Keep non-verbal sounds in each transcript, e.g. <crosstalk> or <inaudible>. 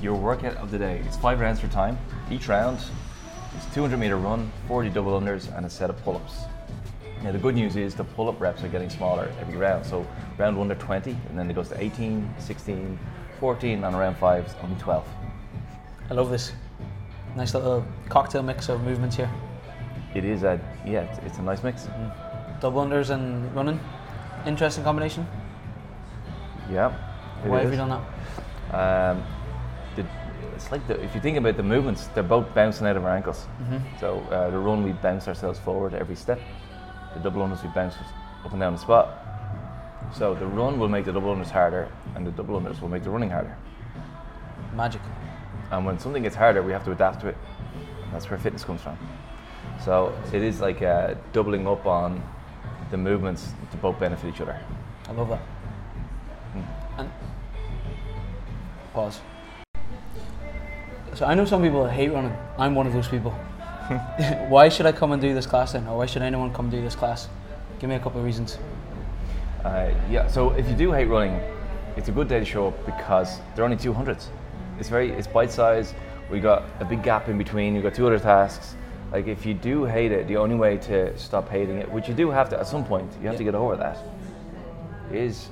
your workout of the day. It's five rounds for time. Each round is 200 meter run, 40 double unders, and a set of pull-ups. Now the good news is the pull-up reps are getting smaller every round. So round one they're 20, and then it goes to 18, 16, 14, and around five it's only 12. I love this. Nice little cocktail mix of movements here. It is a yeah, it's, it's a nice mix. Double unders and running. Interesting combination. Yeah. Why have you done that? Um, the, it's like the, if you think about the movements, they're both bouncing out of our ankles. So uh, the run we bounce ourselves forward every step. The double unders we bounce up and down the spot. So the run will make the double unders harder, and the double unders will make the running harder. Magic. And when something gets harder, we have to adapt to it. And that's where fitness comes from. So it is like uh, doubling up on the movements to both benefit each other. I love that. And pause. So I know some people hate running. I'm one of those people. <laughs> why should I come and do this class then, or why should anyone come do this class? Give me a couple of reasons. Uh, yeah, so if you do hate running, it's a good day to show up because they're only 200s. It's very, it's bite size. We got a big gap in between. You've got two other tasks. Like if you do hate it, the only way to stop hating it, which you do have to at some point, you have to get over that, is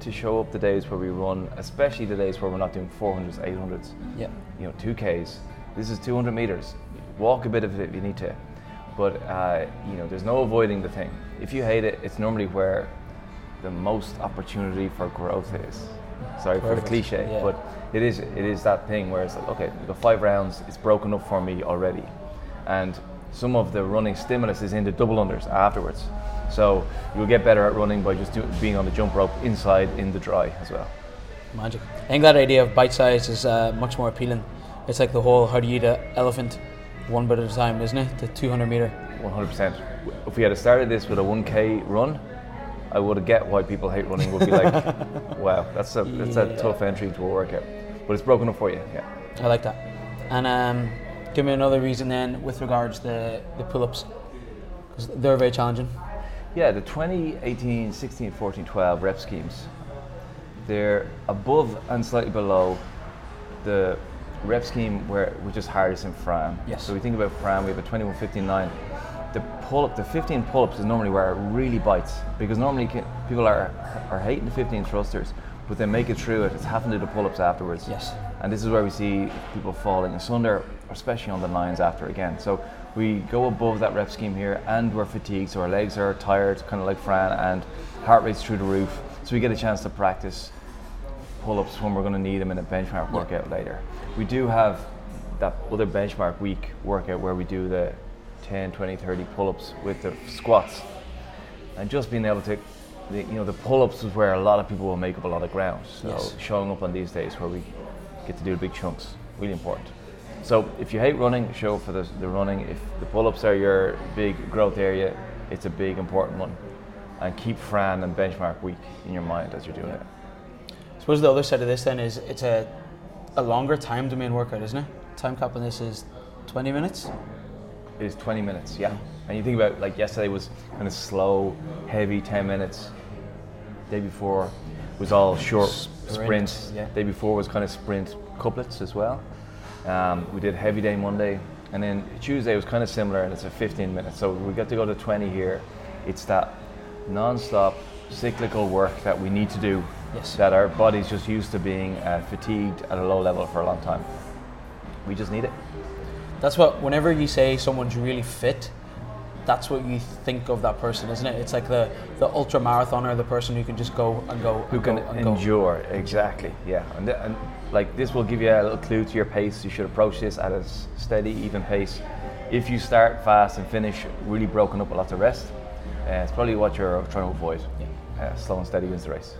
to show up the days where we run, especially the days where we're not doing 400s, 800s, Yeah. you know, 2Ks. This is 200 meters. Walk a bit of it if you need to. But, uh, you know, there's no avoiding the thing. If you hate it, it's normally where the most opportunity for growth is. Sorry for the cliche, Yeah. but it is it is that thing where it's like, okay, we've five rounds, it's broken up for me already. And some of the running stimulus is in the double unders afterwards. So you'll get better at running by just do, being on the jump rope inside in the dry as well. Magic. I think that idea of bite size is uh, much more appealing. It's like the whole how do you eat an elephant one bit at a time, isn't it? The 200 meter. 100%. If we had started this with a 1k run, I would have get why people hate running. Would be like, <laughs> wow, that's a that's a Yeah. tough entry to a workout. But it's broken up for you. Yeah. I like that. And um, give me another reason then with regards to the, the pull ups. Because they're very challenging. Yeah, the 20, 18, 16, 14, 12 rep schemes, they're above and slightly below the rep scheme where which is hardest in Fran. Yes. So we think about Fran, we have a 21, 15, 9. The pull up, the 15 pull ups is normally where it really bites because normally ca- people are are hating the 15 thrusters, but they make it through it. It's having to the pull ups afterwards. Yes. And this is where we see people falling asunder, especially on the lines after again. So we go above that rep scheme here and we're fatigued, so our legs are tired, kind of like Fran, and heart rate's through the roof. So we get a chance to practice pull ups when we're going to need them in a benchmark workout later. We do have that other benchmark week workout where we do the 10, 20, 30 pull ups with the squats. And just being able to, the, you know, the pull ups is where a lot of people will make up a lot of ground. So Yes. showing up on these days where we get to do big chunks, really important. So if you hate running, show for the, the running. If the pull ups are your big growth area, it's a big important one. And keep Fran and benchmark week in your mind as you're doing it. I suppose the other side of this then is it's a, a longer time domain workout, isn't it? Time cap on this is 20 minutes. It is 20 minutes, yeah. And you think about like yesterday was kind of slow, heavy, 10 minutes. Day before was all short Sprint, sprint. yeah. Day before was kind of sprint couplets as well. Um, we did heavy day Monday, and then Tuesday was kind of similar, and it's a 15 minutes. So we got to go to 20 here. It's that non-stop cyclical work that we need to do. Yes. That our body's just used to being uh, fatigued at a low level for a long time. We just need it. That's what, whenever you say someone's really fit, that's what you think of that person, isn't it? It's like the, the ultra marathoner, the person who can just go and go. who and can go and go. endure exactly yeah and, th- and like this will give you a little clue to your pace you should approach this at a steady even pace if you start fast and finish really broken up with lots of rest uh, it's probably what you're trying to avoid Yeah. uh, slow and steady wins the race